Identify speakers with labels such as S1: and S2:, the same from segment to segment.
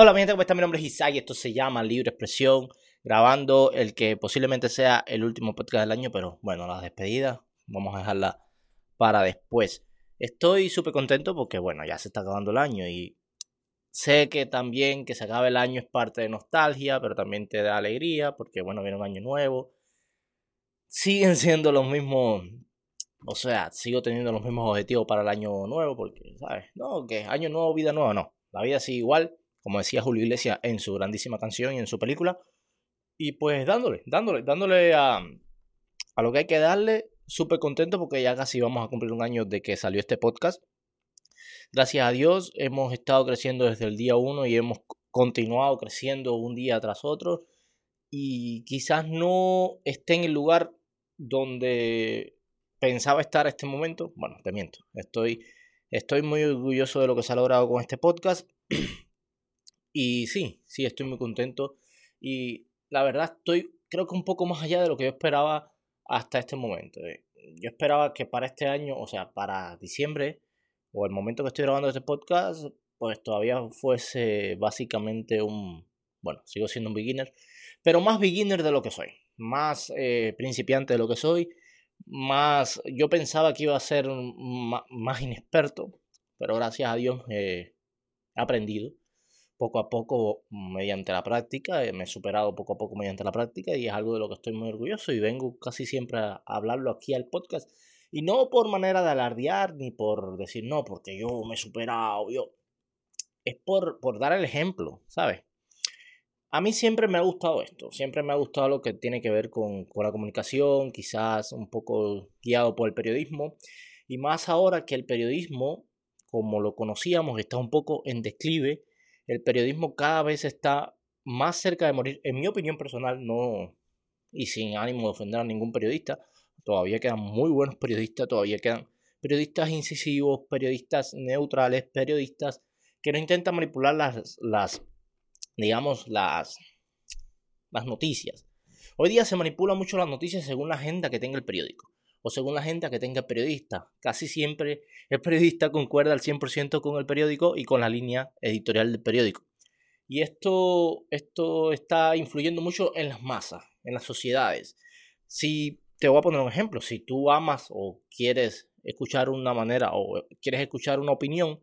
S1: Hola, mi gente, ¿cómo están? Mi nombre es Isaac esto se llama Libre Expresión, grabando el que posiblemente sea el último podcast del año, pero bueno, las despedidas vamos a dejarla para después. Estoy súper contento porque, bueno, ya se está acabando el año y sé que también que se acabe el año es parte de nostalgia, pero también te da alegría porque, bueno, viene un año nuevo. Siguen siendo los mismos, o sea, sigo teniendo los mismos objetivos para el año nuevo porque, ¿sabes? No, que año nuevo, vida nueva, no. La vida sigue igual como decía Julio Iglesias en su grandísima canción y en su película. Y pues dándole, dándole, dándole a, lo que hay que darle. Súper contento porque ya casi vamos a cumplir un año de que salió este podcast. Gracias a Dios hemos estado creciendo desde el día uno y hemos continuado creciendo un día tras otro. Y quizás no esté en el lugar donde pensaba estar este momento. Bueno, te miento. Estoy, estoy muy orgulloso de lo que se ha logrado con este podcast. Y sí, sí, estoy muy contento. Y la verdad estoy, creo que un poco más allá de lo que yo esperaba hasta este momento. Eh. Yo esperaba que para este año, o sea, para diciembre, o el momento que estoy grabando este podcast, pues todavía fuese básicamente un, bueno, sigo siendo un beginner, pero más beginner de lo que soy, más eh, principiante de lo que soy, más, yo pensaba que iba a ser más, inexperto, pero gracias a Dios he aprendido poco a poco mediante la práctica, eh, me he superado poco a poco mediante la práctica y es algo de lo que estoy muy orgulloso y vengo casi siempre a hablarlo aquí al podcast. Y no por manera de alardear ni por decir no, porque yo me he superado, yo. Es por, por dar el ejemplo, ¿sabes? A mí siempre me ha gustado esto, siempre me ha gustado lo que tiene que ver con, con la comunicación, quizás un poco guiado por el periodismo, y más ahora que el periodismo, como lo conocíamos, está un poco en declive el periodismo cada vez está más cerca de morir. En mi opinión personal, no, y sin ánimo de ofender a ningún periodista, todavía quedan muy buenos periodistas, todavía quedan periodistas incisivos, periodistas neutrales, periodistas que no intentan manipular las, las digamos, las, las noticias. Hoy día se manipula mucho las noticias según la agenda que tenga el periódico o según la agenda que tenga periodista. Casi siempre el periodista concuerda al 100% con el periódico y con la línea editorial del periódico. Y esto, esto está influyendo mucho en las masas, en las sociedades. Si te voy a poner un ejemplo, si tú amas o quieres escuchar una manera o quieres escuchar una opinión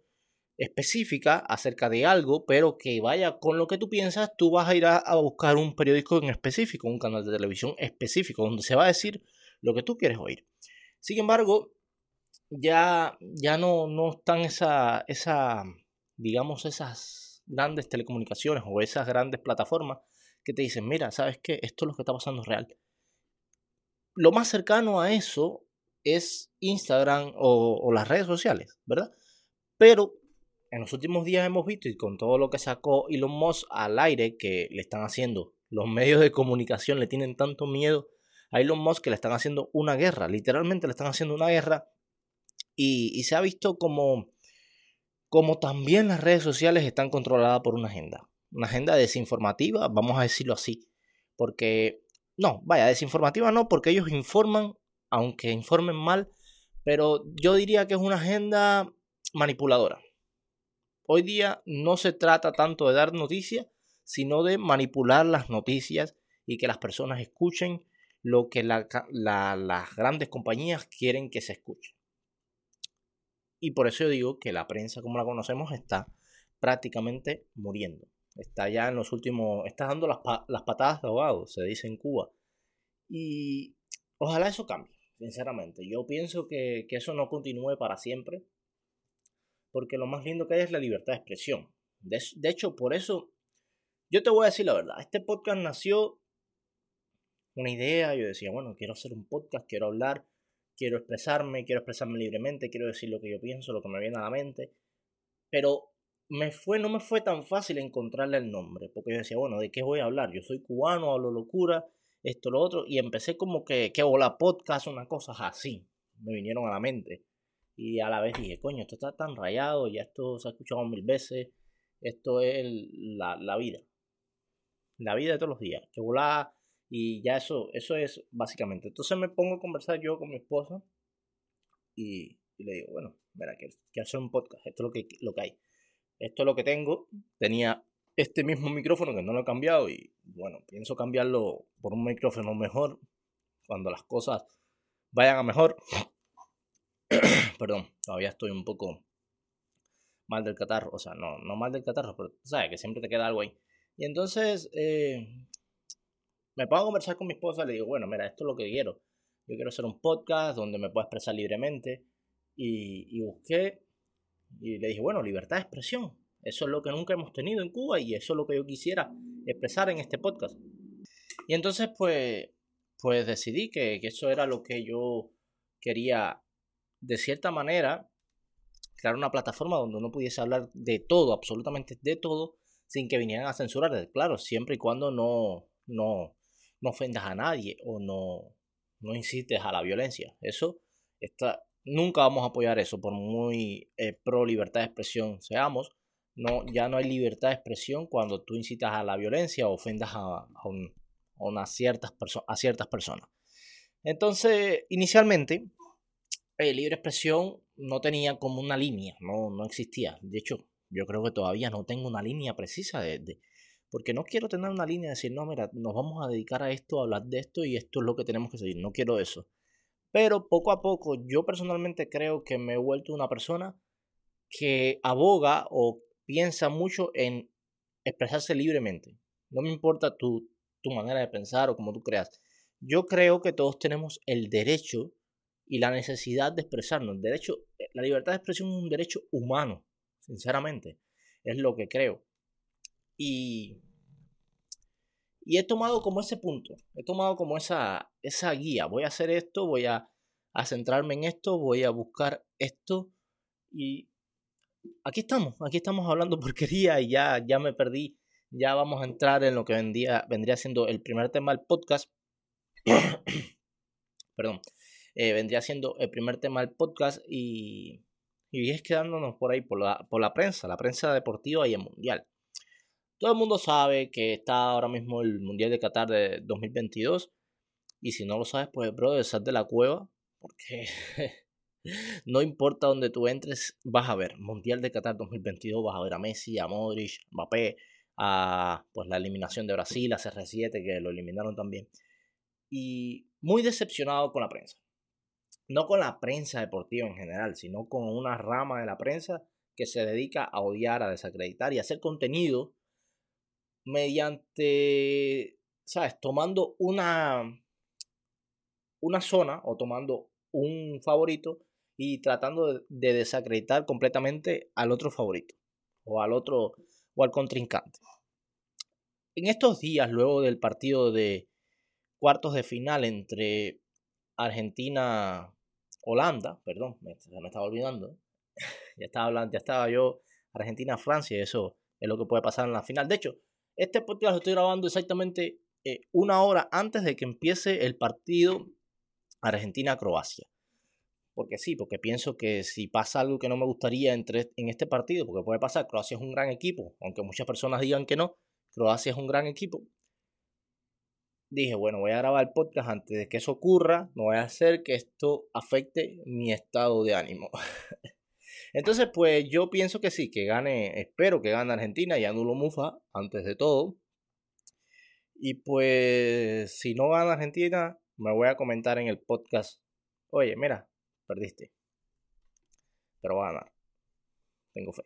S1: específica acerca de algo, pero que vaya con lo que tú piensas, tú vas a ir a, a buscar un periódico en específico, un canal de televisión específico, donde se va a decir lo que tú quieres oír. Sin embargo, ya, ya no, no están esa, esa, digamos, esas grandes telecomunicaciones o esas grandes plataformas que te dicen, mira, ¿sabes qué? Esto es lo que está pasando real. Lo más cercano a eso es Instagram o, o las redes sociales, ¿verdad? Pero en los últimos días hemos visto, y con todo lo que sacó Elon Musk al aire, que le están haciendo, los medios de comunicación le tienen tanto miedo a Elon Musk le están haciendo una guerra, literalmente le están haciendo una guerra y, se ha visto como, como también las redes sociales están controladas por una agenda, una agenda desinformativa, vamos a decirlo así, porque no, vaya, desinformativa no, porque ellos informan, aunque informen mal, pero yo diría que es una agenda manipuladora. Hoy día no se trata tanto de dar noticias, sino de manipular las noticias y que las personas escuchen lo que las grandes compañías quieren que se escuche. Y por eso yo digo que la prensa como la conocemos está prácticamente muriendo. Está ya en los últimos, está dando las, patadas de ahogado, se dice en Cuba. Y ojalá eso cambie, sinceramente. Yo pienso que, eso no continúe para siempre, porque lo más lindo que hay es la libertad de expresión. de hecho, por eso, yo te voy a decir la verdad, este podcast nació una idea, yo decía, bueno, quiero hacer un podcast, quiero hablar, quiero expresarme, quiero expresarme libremente, quiero decir lo que yo pienso, lo que me viene a la mente, pero me fue, no me fue tan fácil encontrarle el nombre, porque yo decía, bueno, ¿de qué voy a hablar? Yo soy cubano, hablo locura, esto, lo otro, y empecé como que, que hola podcast, unas cosas así, me vinieron a la mente. Y a la vez dije, coño, esto está tan rayado, ya esto se ha escuchado mil veces, esto es la, la vida. La vida de todos los días. Que volá y ya eso, eso es básicamente. Entonces me pongo a conversar yo con mi esposa y, le digo, bueno, mira, quiero, hacer un podcast, esto es lo que, lo que hay. Esto es lo que tengo. Tenía este mismo micrófono que no lo he cambiado y bueno, pienso cambiarlo por un micrófono mejor cuando las cosas vayan a mejor. Perdón, todavía estoy un poco mal del catarro, o sea, no, no mal del catarro, pero sabes que siempre te queda algo ahí. Y entonces eh, me a conversar con mi esposa le digo, bueno, mira, esto es lo que quiero. Yo quiero hacer un podcast donde me pueda expresar libremente. Y, y busqué y le dije, bueno, libertad de expresión. Eso es lo que nunca hemos tenido en Cuba y eso es lo que yo quisiera expresar en este podcast. Y entonces, pues, pues decidí que, que eso era lo que yo quería, de cierta manera, crear una plataforma donde uno pudiese hablar de todo, absolutamente de todo, sin que vinieran a censurar. Claro, siempre y cuando no, no, no ofendas a nadie o no, no incites a la violencia. Eso está, nunca vamos a apoyar eso, por muy eh, pro libertad de expresión seamos. No, ya no hay libertad de expresión cuando tú incitas a la violencia o ofendas a, a, ciertas, a ciertas personas. Entonces, inicialmente, eh, libre expresión no tenía como una línea, no, no existía. De hecho, yo creo que todavía no tengo una línea precisa de, porque no quiero tener una línea de decir, no, mira, nos vamos a dedicar a esto, a hablar de esto y esto es lo que tenemos que seguir. No quiero eso. Pero poco a poco yo personalmente creo que me he vuelto una persona que aboga o piensa mucho en expresarse libremente. No me importa tu, tu manera de pensar o como tú creas. Yo creo que todos tenemos el derecho y la necesidad de expresarnos. derecho, la libertad de expresión es un derecho humano, sinceramente. Es lo que creo. Y, y he tomado como ese punto, he tomado como esa, esa guía. Voy a hacer esto, voy a, a centrarme en esto, voy a buscar esto. Y aquí estamos, aquí estamos hablando porquería y ya, ya me perdí. Ya vamos a entrar en lo que vendría, vendría siendo el primer tema del podcast. Perdón. Eh, vendría siendo el primer tema del podcast y, y es quedándonos por ahí, por la, por la prensa, la prensa deportiva y el mundial. Todo el mundo sabe que está ahora mismo el Mundial de Qatar de 2022 y si no lo sabes, pues bro, sal de la cueva porque no importa donde tú entres, vas a ver Mundial de Qatar 2022, vas a ver a Messi, a Modric, a Mbappé, a pues la eliminación de Brasil, a CR7 que lo eliminaron también. Y muy decepcionado con la prensa no con la prensa deportiva en general, sino con una rama de la prensa que se dedica a odiar, a desacreditar y a hacer contenido mediante, ¿sabes? Tomando una, una zona o tomando un favorito y tratando de, de desacreditar completamente al otro favorito o al otro o al contrincante. En estos días, luego del partido de cuartos de final entre Argentina Holanda, perdón, me, me estaba olvidando. ya estaba hablando, ya estaba yo Argentina-Francia, eso es lo que puede pasar en la final. De hecho, este podcast lo estoy grabando exactamente eh, una hora antes de que empiece el partido Argentina-Croacia. Porque sí, porque pienso que si pasa algo que no me gustaría entre, en este partido, porque puede pasar, Croacia es un gran equipo, aunque muchas personas digan que no, Croacia es un gran equipo, dije, bueno, voy a grabar el podcast antes de que eso ocurra, no voy a hacer que esto afecte mi estado de ánimo. Entonces, pues yo pienso que sí, que gane, espero que gane Argentina y anulo Mufa antes de todo. Y pues, si no gana Argentina, me voy a comentar en el podcast, oye, mira, perdiste. Pero va a ganar. Tengo fe.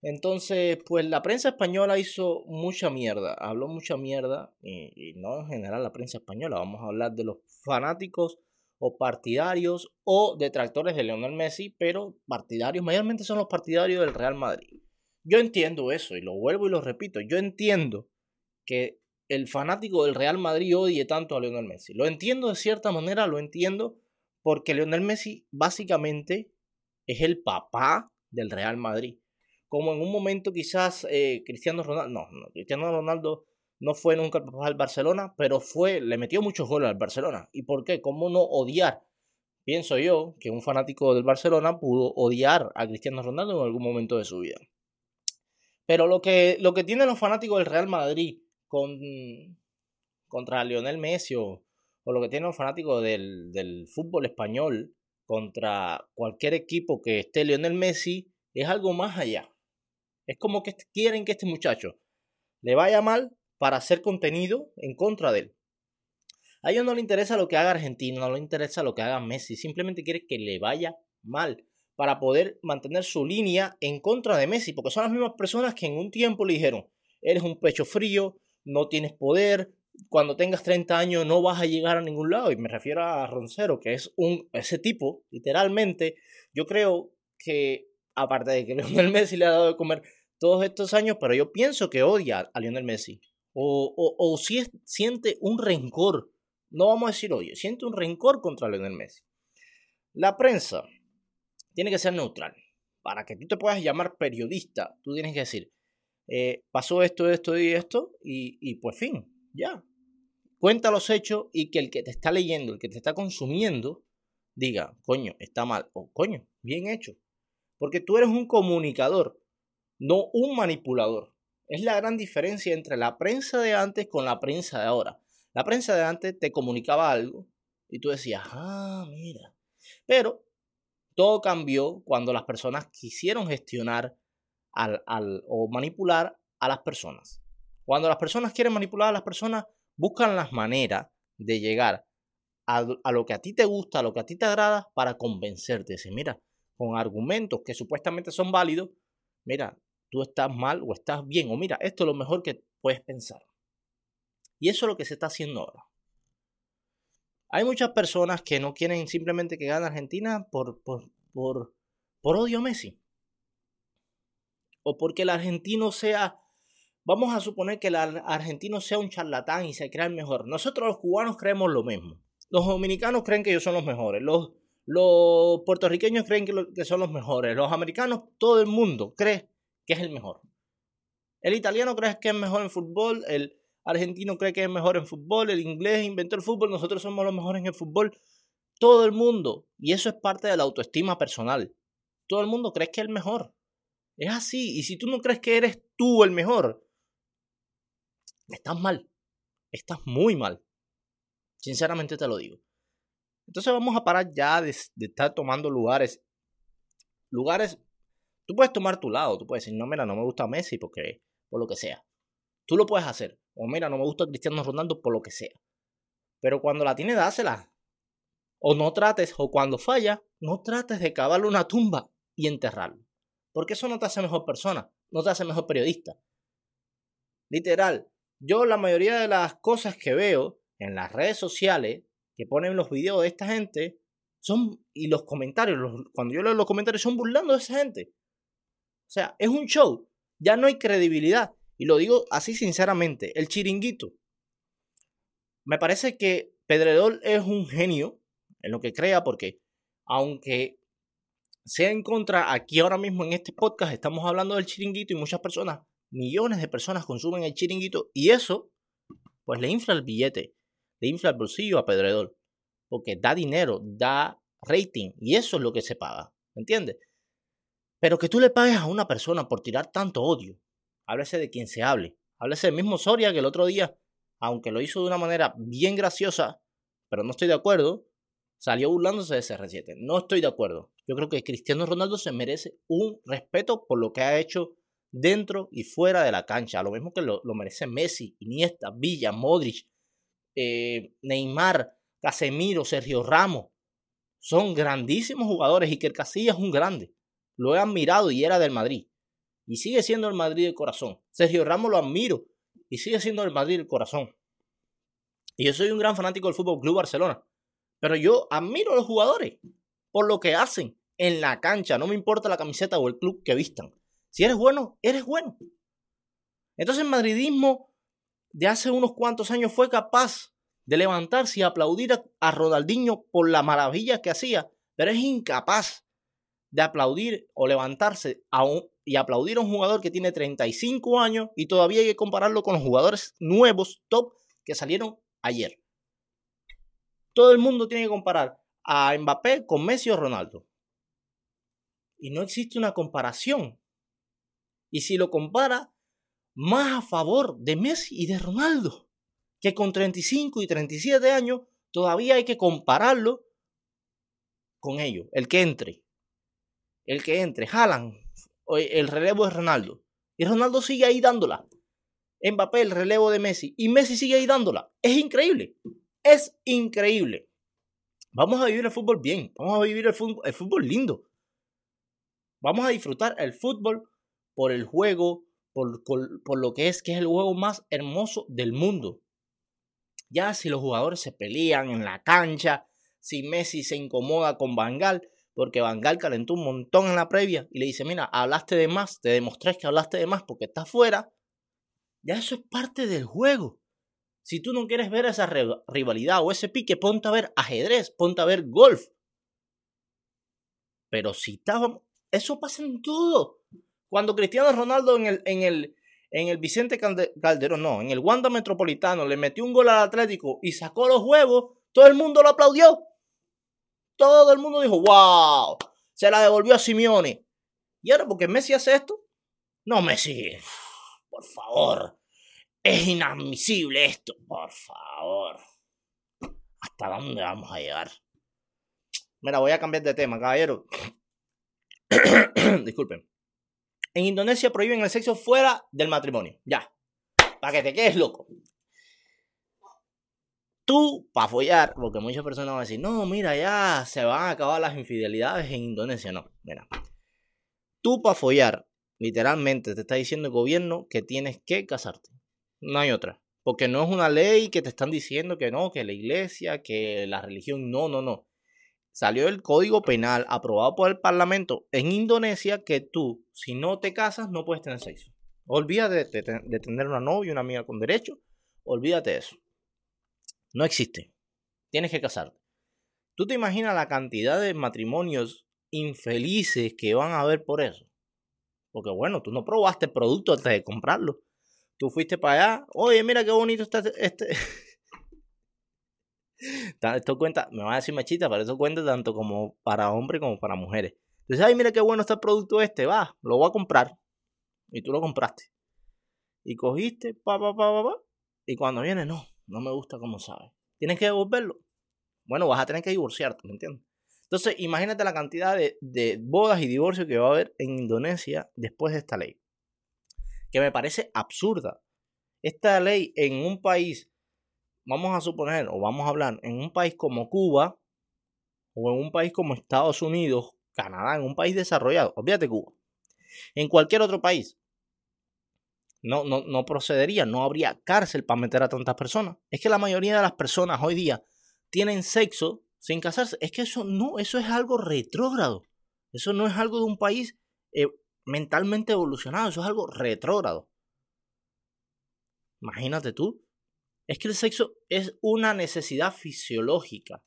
S1: Entonces, pues la prensa española hizo mucha mierda, habló mucha mierda, y, no en general la prensa española, vamos a hablar de los fanáticos o partidarios o detractores de Lionel Messi, pero partidarios, mayormente son los partidarios del Real Madrid. Yo entiendo eso, y lo vuelvo y lo repito, yo entiendo que el fanático del Real Madrid odie tanto a Lionel Messi. Lo entiendo de cierta manera, lo entiendo porque Lionel Messi básicamente es el papá del Real Madrid como en un momento quizás eh, Cristiano Ronaldo, no, no, Cristiano Ronaldo no fue nunca el papá del Barcelona, pero fue, le metió muchos goles al Barcelona. ¿Y por qué? ¿Cómo no odiar? Pienso yo que un fanático del Barcelona pudo odiar a Cristiano Ronaldo en algún momento de su vida. Pero lo que, lo que tienen los fanáticos del Real Madrid con, contra Lionel Messi o, lo que tienen los fanáticos del, del fútbol español contra cualquier equipo que esté Lionel Messi es algo más allá. Es como que quieren que este muchacho le vaya mal para hacer contenido en contra de él. A ellos no le interesa lo que haga Argentina, no le interesa lo que haga Messi, simplemente quiere que le vaya mal para poder mantener su línea en contra de Messi, porque son las mismas personas que en un tiempo le dijeron, eres un pecho frío, no tienes poder, cuando tengas 30 años no vas a llegar a ningún lado. Y me refiero a Roncero, que es un, ese tipo, literalmente, yo creo que, aparte de que Lionel Messi le ha dado de comer todos estos años, pero yo pienso que odia a Lionel Messi. O, o, si siente un rencor, no vamos a decir odio, siente un rencor contra Lionel Messi. La prensa tiene que ser neutral. Para que tú te puedas llamar periodista, tú tienes que decir, eh, pasó esto, esto y esto, y, y pues fin, ya. Cuenta los hechos y que el que te está leyendo, el que te está consumiendo, diga, coño, está mal, o coño, bien hecho. Porque tú eres un comunicador, no un manipulador. Es la gran diferencia entre la prensa de antes con la prensa de ahora. La prensa de antes te comunicaba algo y tú decías, ah, mira. Pero todo cambió cuando las personas quisieron gestionar al, o manipular a las personas. Cuando las personas quieren manipular a las personas, buscan las maneras de llegar a, a, lo que a ti te gusta, a lo que a ti te agrada, para convencerte. Dice, mira, con argumentos que supuestamente son válidos, mira, tú estás mal o estás bien, o mira, esto es lo mejor que puedes pensar. Y eso es lo que se está haciendo ahora. Hay muchas personas que no quieren simplemente que gane Argentina por, por, por, por odio a Messi. O porque el argentino sea, vamos a suponer que el argentino sea un charlatán y se crea el mejor. Nosotros los cubanos creemos lo mismo. Los dominicanos creen que ellos son los mejores. Los, los puertorriqueños creen que, que son los mejores. Los americanos, todo el mundo cree que es el mejor. El italiano cree que es mejor en fútbol. El, argentino cree que es mejor en fútbol, el inglés inventó el fútbol, nosotros somos los mejores en el fútbol. Todo el mundo, y eso es parte de la autoestima personal. Todo el mundo cree que es el mejor. Es así, y si tú no crees que eres tú el mejor, estás mal. Estás muy mal. Sinceramente te lo digo. Entonces vamos a parar ya de, de estar tomando lugares. Lugares. Tú puedes tomar tu lado, tú puedes decir, no, mira, no me gusta Messi porque, por lo que sea. Tú lo puedes hacer. O mira, no me gusta Cristiano Ronaldo por lo que sea. Pero cuando la tiene, dásela. O no trates, o cuando falla, no trates de cavarle una tumba y enterrarlo. Porque eso no te hace mejor persona, no te hace mejor periodista. Literal, yo la mayoría de las cosas que veo en las redes sociales que ponen los videos de esta gente son y los comentarios, cuando yo leo los comentarios son burlando de esa gente. O sea, es un show, ya no hay credibilidad. Y lo digo así sinceramente, el chiringuito. Me parece que Pedredol es un genio en lo que crea porque aunque sea en contra, aquí ahora mismo en este podcast estamos hablando del chiringuito y muchas personas, millones de personas consumen el chiringuito y eso pues le infla el billete, le infla el bolsillo a Pedredol porque da dinero, da rating y eso es lo que se paga, ¿me entiendes? Pero que tú le pagues a una persona por tirar tanto odio, háblese de quien se hable. Háblese del mismo Soria que el otro día, aunque lo hizo de una manera bien graciosa, pero no estoy de acuerdo, salió burlándose de CR7. No estoy de acuerdo. Yo creo que Cristiano Ronaldo se merece un respeto por lo que ha hecho dentro y fuera de la cancha. Lo mismo que lo, merece Messi, Iniesta, Villa, Modric, eh, Neymar, Casemiro, Sergio Ramos. Son grandísimos jugadores y que el Casillas es un grande. Lo he admirado y era del Madrid y sigue siendo el Madrid del corazón. Sergio Ramos lo admiro y sigue siendo el Madrid del corazón. Y yo soy un gran fanático del Fútbol Club Barcelona, pero yo admiro a los jugadores por lo que hacen en la cancha, no me importa la camiseta o el club que vistan. Si eres bueno, eres bueno. Entonces el madridismo de hace unos cuantos años fue capaz de levantarse y aplaudir a, a Ronaldinho por la maravilla que hacía, pero es incapaz de aplaudir o levantarse a un, y aplaudir a un jugador que tiene 35 años y todavía hay que compararlo con los jugadores nuevos, top, que salieron ayer. Todo el mundo tiene que comparar a Mbappé con Messi o Ronaldo. Y no existe una comparación. Y si lo compara, más a favor de Messi y de Ronaldo, que con 35 y 37 años todavía hay que compararlo con ellos, el que entre. El que entre, jalan el relevo es Ronaldo. Y Ronaldo sigue ahí dándola. Mbappé el relevo de Messi y Messi sigue ahí dándola. Es increíble. Es increíble. Vamos a vivir el fútbol bien. Vamos a vivir el fútbol, lindo. Vamos a disfrutar el fútbol por el juego, por, por, lo que es, que es el juego más hermoso del mundo. Ya si los jugadores se pelean en la cancha, si Messi se incomoda con Bangal, porque Bangal calentó un montón en la previa y le dice, mira, hablaste de más, te demostré que hablaste de más porque estás fuera, ya eso es parte del juego. Si tú no quieres ver esa rivalidad o ese pique, ponte a ver ajedrez, ponte a ver golf. Pero si estábamos, eso pasa en todo. Cuando Cristiano Ronaldo en el, en el, en el Vicente Calderón, no, en el Wanda Metropolitano le metió un gol al Atlético y sacó los huevos, todo el mundo lo aplaudió. Todo el mundo dijo, wow, se la devolvió a Simeone. ¿Y ahora porque Messi hace esto? No, Messi, por favor, es inadmisible esto, por favor. ¿Hasta dónde vamos a llegar? Mira, voy a cambiar de tema, caballero. Disculpen. En Indonesia prohíben el sexo fuera del matrimonio. Ya. Para que te quedes loco. Tú, para follar, porque muchas personas van a decir, no, mira, ya se van a acabar las infidelidades en Indonesia. No, mira. Tú, para follar, literalmente te está diciendo el gobierno que tienes que casarte. No hay otra. Porque no es una ley que te están diciendo que no, que la iglesia, que la religión. No, no, no salió el Código Penal aprobado por el Parlamento en Indonesia que tú, si no te casas, no puedes tener sexo. Olvídate de, tener una novia, una amiga con derecho. Olvídate de eso. No existe. Tienes que casarte. ¿Tú te imaginas la cantidad de matrimonios infelices que van a haber por eso? Porque bueno, tú no probaste el producto antes de comprarlo. Tú fuiste para allá. Oye, mira qué bonito está este. Esto cuenta, me va a decir machita, pero eso cuenta tanto como para hombres como para mujeres. Entonces, ay, mira qué bueno está el producto este, va, lo voy a comprar. Y tú lo compraste. Y cogiste, pa, pa, pa, pa, pa. Y cuando viene, no, no me gusta como sabe. Tienes que devolverlo. Bueno, vas a tener que divorciarte, ¿me entiendes? Entonces, imagínate la cantidad de, de bodas y divorcios que va a haber en Indonesia después de esta ley. Que me parece absurda. Esta ley en un país vamos a suponer o vamos a hablar en un país como Cuba o en un país como Estados Unidos, Canadá, en un país desarrollado, olvídate Cuba, en cualquier otro país, no, no, no procedería, no habría cárcel para meter a tantas personas. Es que la mayoría de las personas hoy día tienen sexo sin casarse. Es que eso no, eso es algo retrógrado. Eso no es algo de un país eh, mentalmente evolucionado, eso es algo retrógrado. Imagínate tú, es que el sexo es una necesidad fisiológica.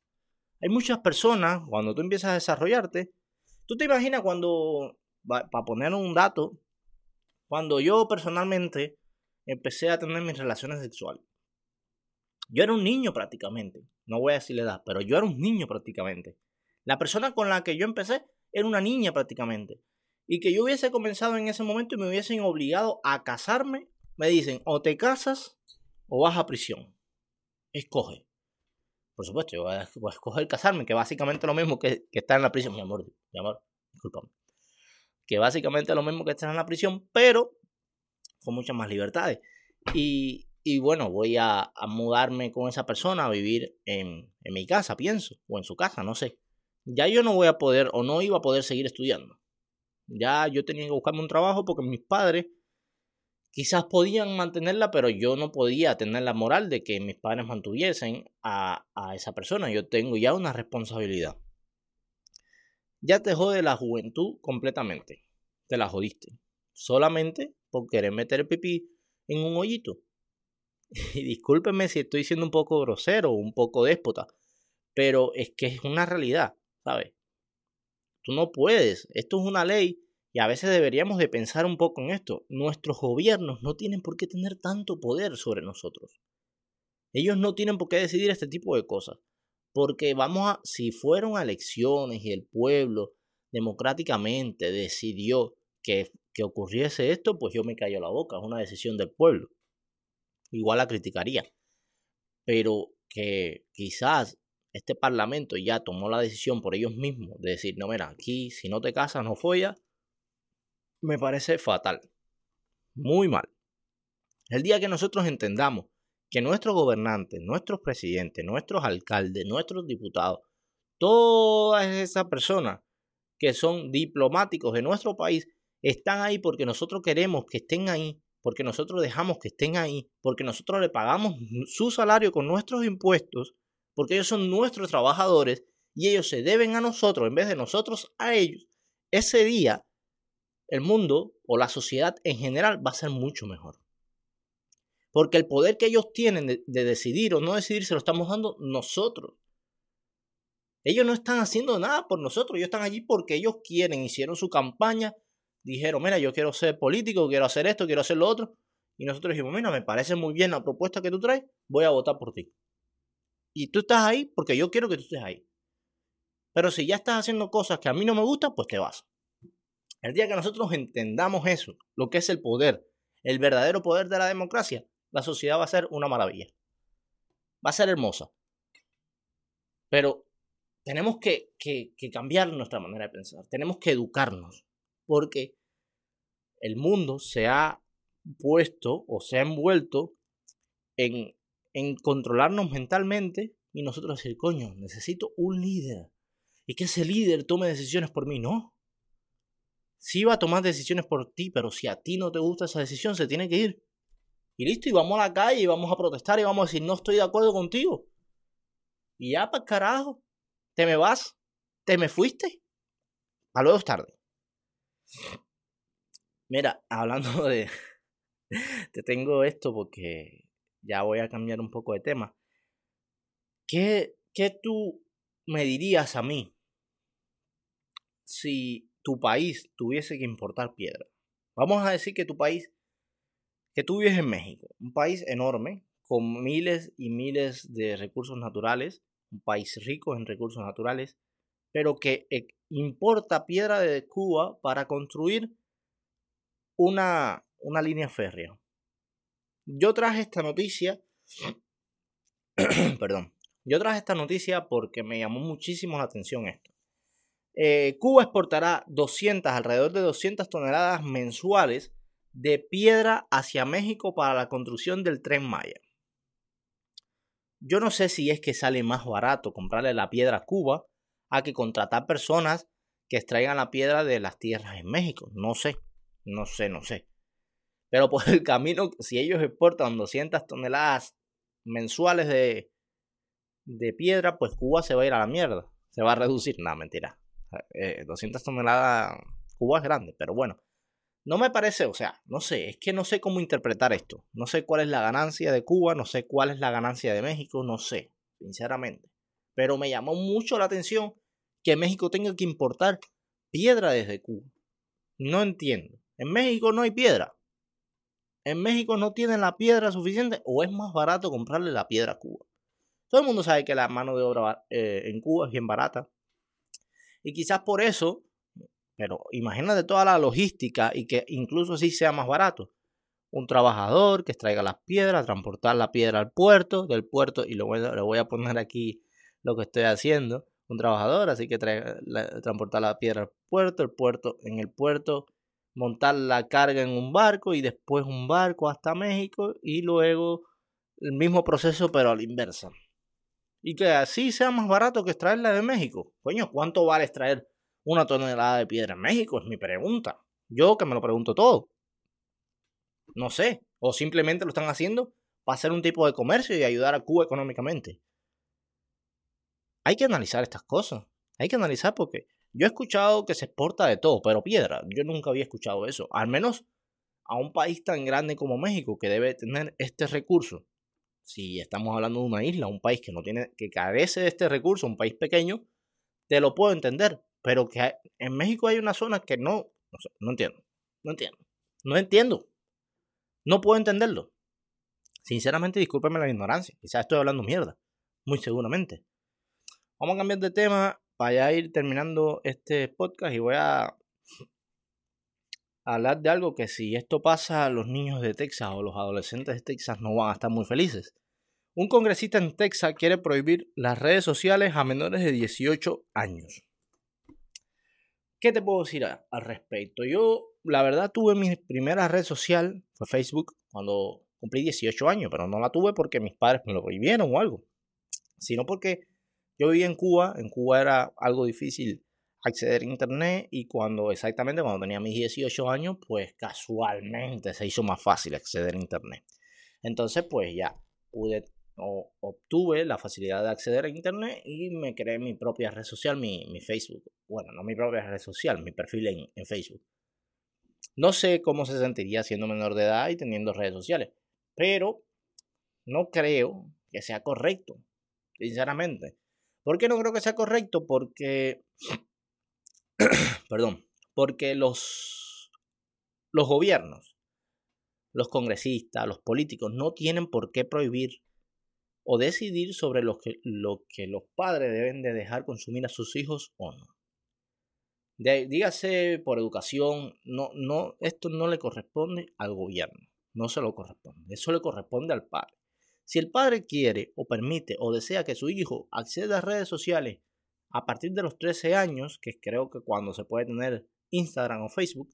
S1: Hay muchas personas, cuando tú empiezas a desarrollarte, tú te imaginas cuando, para poner un dato, cuando yo personalmente empecé a tener mis relaciones sexuales. Yo era un niño prácticamente, no voy a decir la edad, pero yo era un niño prácticamente. La persona con la que yo empecé era una niña prácticamente. Y que yo hubiese comenzado en ese momento y me hubiesen obligado a casarme, me dicen, o te casas o vas a prisión. Escoge. Por supuesto, yo voy a, escoger casarme, que básicamente lo mismo que, que estar en la prisión. Mi amor, mi amor, discúlpame. Que básicamente es lo mismo que estar en la prisión, pero con muchas más libertades. Y, y bueno, voy a, a, mudarme con esa persona a vivir en, en mi casa, pienso, o en su casa, no sé. Ya yo no voy a poder o no iba a poder seguir estudiando. Ya yo tenía que buscarme un trabajo porque mis padres quizás podían mantenerla, pero yo no podía tener la moral de que mis padres mantuviesen a, esa persona. Yo tengo ya una responsabilidad. Ya te jode la juventud completamente. Te la jodiste. Solamente por querer meter el pipí en un hoyito. Y discúlpeme si estoy siendo un poco grosero, un poco déspota, pero es que es una realidad, ¿sabes? Tú no puedes. Esto es una ley y a veces deberíamos de pensar un poco en esto. Nuestros gobiernos no tienen por qué tener tanto poder sobre nosotros. Ellos no tienen por qué decidir este tipo de cosas. Porque vamos a, si fueron elecciones y el pueblo democráticamente decidió que, que ocurriese esto, pues yo me callo la boca. Es una decisión del pueblo. Igual la criticaría. Pero que quizás este parlamento ya tomó la decisión por ellos mismos de decir, no, mira, aquí si no te casas, no follas, me parece fatal. Muy mal. El día que nosotros entendamos que nuestros gobernantes, nuestros presidentes, nuestros alcaldes, nuestros diputados, todas esas personas que son diplomáticos de nuestro país, están ahí porque nosotros queremos que estén ahí, porque nosotros dejamos que estén ahí, porque nosotros le pagamos su salario con nuestros impuestos, porque ellos son nuestros trabajadores y ellos se deben a nosotros en vez de nosotros a ellos. Ese día, el mundo o la sociedad en general va a ser mucho mejor. Porque el poder que ellos tienen de, decidir o no decidir se lo estamos dando nosotros. Ellos no están haciendo nada por nosotros, ellos están allí porque ellos quieren, hicieron su campaña, dijeron, mira, yo quiero ser político, quiero hacer esto, quiero hacer lo otro. Y nosotros dijimos, mira, me parece muy bien la propuesta que tú traes, voy a votar por ti. Y tú estás ahí porque yo quiero que tú estés ahí. Pero si ya estás haciendo cosas que a mí no me gustan, pues te vas. El día que nosotros entendamos eso, lo que es el poder, el verdadero poder de la democracia, la sociedad va a ser una maravilla. Va a ser hermosa. Pero tenemos que, cambiar nuestra manera de pensar. Tenemos que educarnos. Porque el mundo se ha puesto o se ha envuelto en, en controlarnos mentalmente y nosotros decir, coño, necesito un líder. Y que ese líder tome decisiones por mí. No. Sí va a tomar decisiones por ti, pero si a ti no te gusta esa decisión, se tiene que ir. Y listo, y vamos a la calle y vamos a protestar y vamos a decir, no estoy de acuerdo contigo. Y ya, para carajo, te me vas, te me fuiste. A luego es tarde. Mira, hablando de... te tengo esto porque ya voy a cambiar un poco de tema. ¿Qué, ¿Qué tú me dirías a mí si tu país tuviese que importar piedra? Vamos a decir que tu país que tú vives en México, un país enorme, con miles y miles de recursos naturales, un país rico en recursos naturales, pero que eh, importa piedra de Cuba para construir una, una línea férrea. Yo traje esta noticia, perdón, yo traje esta noticia porque me llamó muchísimo la atención esto. Eh, Cuba exportará 200, alrededor de 200 toneladas mensuales de piedra hacia México para la construcción del tren Maya. Yo no sé si es que sale más barato comprarle la piedra a Cuba a que contratar personas que extraigan la piedra de las tierras en México. No sé, no sé, no sé. Pero por el camino, si ellos exportan 200 toneladas mensuales de, de piedra, pues Cuba se va a ir a la mierda. Se va a reducir. No, mentira. 200 eh, toneladas, Cuba es grande, pero bueno. No me parece, o sea, no sé, es que no sé cómo interpretar esto. No sé cuál es la ganancia de Cuba, no sé cuál es la ganancia de México, no sé, sinceramente. Pero me llamó mucho la atención que México tenga que importar piedra desde Cuba. No entiendo. En México no hay piedra. En México no tienen la piedra suficiente o es más barato comprarle la piedra a Cuba. Todo el mundo sabe que la mano de obra eh, en Cuba es bien barata. Y quizás por eso pero imagínate toda la logística y que incluso así sea más barato. Un trabajador que extraiga las piedras, transportar la piedra al puerto, del puerto, y lo voy, le voy a poner aquí lo que estoy haciendo. Un trabajador, así que transportar la piedra al puerto, el puerto, en el puerto, montar la carga en un barco y después un barco hasta México y luego el mismo proceso pero a la inversa. Y que así sea más barato que extraerla de México. Coño, ¿cuánto vale extraer una tonelada de piedra en México? Es mi pregunta. Yo que me lo pregunto todo. No sé. O simplemente lo están haciendo para hacer un tipo de comercio y ayudar a Cuba económicamente. Hay que analizar estas cosas. Hay que analizar porque yo he escuchado que se exporta de todo, pero piedra, yo nunca había escuchado eso. Al menos a un país tan grande como México que debe tener este recurso. Si estamos hablando de una isla, un país que no tiene, que carece de este recurso, un país pequeño, te lo puedo entender pero que en México hay una zona que no, no, entiendo, no entiendo, no entiendo, no puedo entenderlo. Sinceramente, discúlpeme la ignorancia, quizás estoy hablando mierda, muy seguramente. Vamos a cambiar de tema para ya ir terminando este podcast y voy a hablar de algo que si esto pasa, los niños de Texas o los adolescentes de Texas no van a estar muy felices. Un congresista en Texas quiere prohibir las redes sociales a menores de 18 años. ¿Qué te puedo decir al respecto? Yo, la verdad, tuve mi primera red social, fue Facebook, cuando cumplí 18 años, pero no la tuve porque mis padres me lo prohibieron o algo, sino porque yo vivía en Cuba, en Cuba era algo difícil acceder a internet y cuando exactamente cuando tenía mis 18 años, pues casualmente se hizo más fácil acceder a internet. Entonces, pues ya pude obtuve la facilidad de acceder a internet y me creé mi propia red social, mi, Facebook. Bueno, no mi propia red social, mi perfil en, en Facebook. No sé cómo se sentiría siendo menor de edad y teniendo redes sociales, pero no creo que sea correcto, sinceramente. ¿Por qué no creo que sea correcto? Porque, perdón, porque los, los gobiernos, los congresistas, los políticos no tienen por qué prohibir o decidir sobre lo que, lo que los padres deben de dejar consumir a sus hijos o no. dígase por educación, no, no, esto no le corresponde al gobierno, no se lo corresponde, eso le corresponde al padre. Si el padre quiere o permite o desea que su hijo acceda a redes sociales a partir de los 13 años, que creo que cuando se puede tener Instagram o Facebook,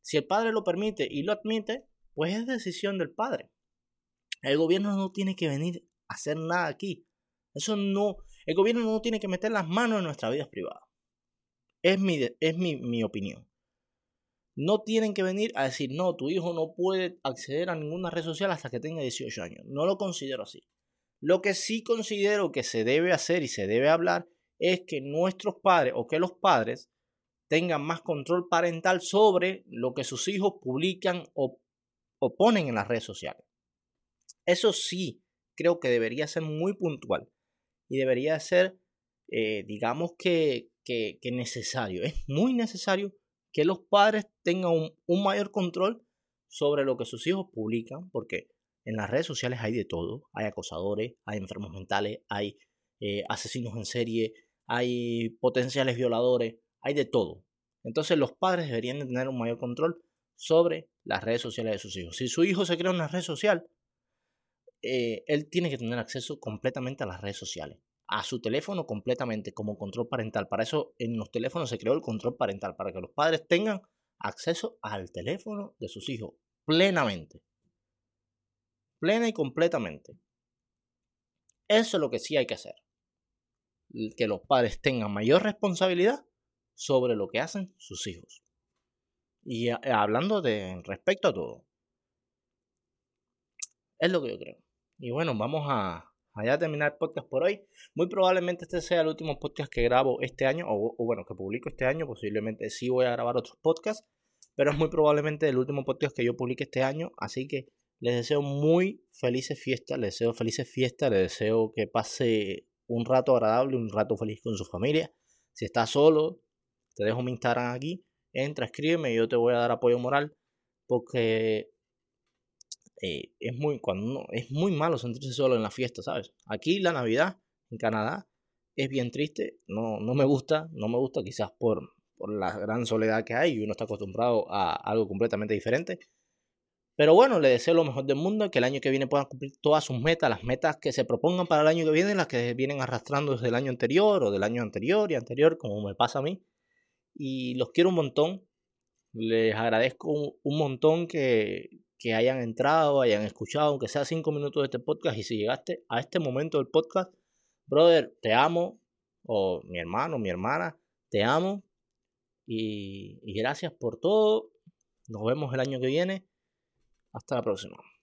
S1: si el padre lo permite y lo admite, pues es decisión del padre. El gobierno no tiene que venir hacer nada aquí. Eso no, el gobierno no tiene que meter las manos en nuestras vidas privadas. Es mi, es mi, mi opinión. No tienen que venir a decir, no, tu hijo no puede acceder a ninguna red social hasta que tenga 18 años. No lo considero así. Lo que sí considero que se debe hacer y se debe hablar es que nuestros padres o que los padres tengan más control parental sobre lo que sus hijos publican o, o ponen en las redes sociales. Eso sí creo que debería ser muy puntual y debería ser, eh, digamos que, que, necesario. Es muy necesario que los padres tengan un, mayor control sobre lo que sus hijos publican, porque en las redes sociales hay de todo. Hay acosadores, hay enfermos mentales, hay eh, asesinos en serie, hay potenciales violadores, hay de todo. Entonces los padres deberían tener un mayor control sobre las redes sociales de sus hijos. Si su hijo se crea una red social, eh, él tiene que tener acceso completamente a las redes sociales, a su teléfono completamente como control parental. Para eso en los teléfonos se creó el control parental, para que los padres tengan acceso al teléfono de sus hijos plenamente. Plena y completamente. Eso es lo que sí hay que hacer. Que los padres tengan mayor responsabilidad sobre lo que hacen sus hijos. Y hablando de respecto a todo. Es lo que yo creo. Y bueno, vamos a, a terminar el podcast por hoy. Muy probablemente este sea el último podcast que grabo este año, o, bueno, que publico este año. Posiblemente sí voy a grabar otros podcasts, pero es muy probablemente el último podcast que yo publique este año. Así que les deseo muy felices fiestas, les deseo felices fiestas, les deseo que pase un rato agradable, un rato feliz con su familia. Si estás solo, te dejo mi Instagram aquí. Entra, escríbeme y yo te voy a dar apoyo moral. Porque eh, es, muy, cuando es muy malo sentirse solo en la fiesta, ¿sabes? Aquí la Navidad, en Canadá, es bien triste, no, no me gusta, no me gusta quizás por, por la gran soledad que hay y uno está acostumbrado a algo completamente diferente. Pero bueno, le deseo lo mejor del mundo, que el año que viene puedan cumplir todas sus metas, las metas que se propongan para el año que viene, las que vienen arrastrando desde el año anterior o del año anterior y anterior, como me pasa a mí. Y los quiero un montón, les agradezco un montón que, que hayan entrado, hayan escuchado, aunque sea cinco minutos de este podcast. Y si llegaste a este momento del podcast, brother, te amo. O mi hermano, mi hermana, te amo. Y, gracias por todo. Nos vemos el año que viene. Hasta la próxima.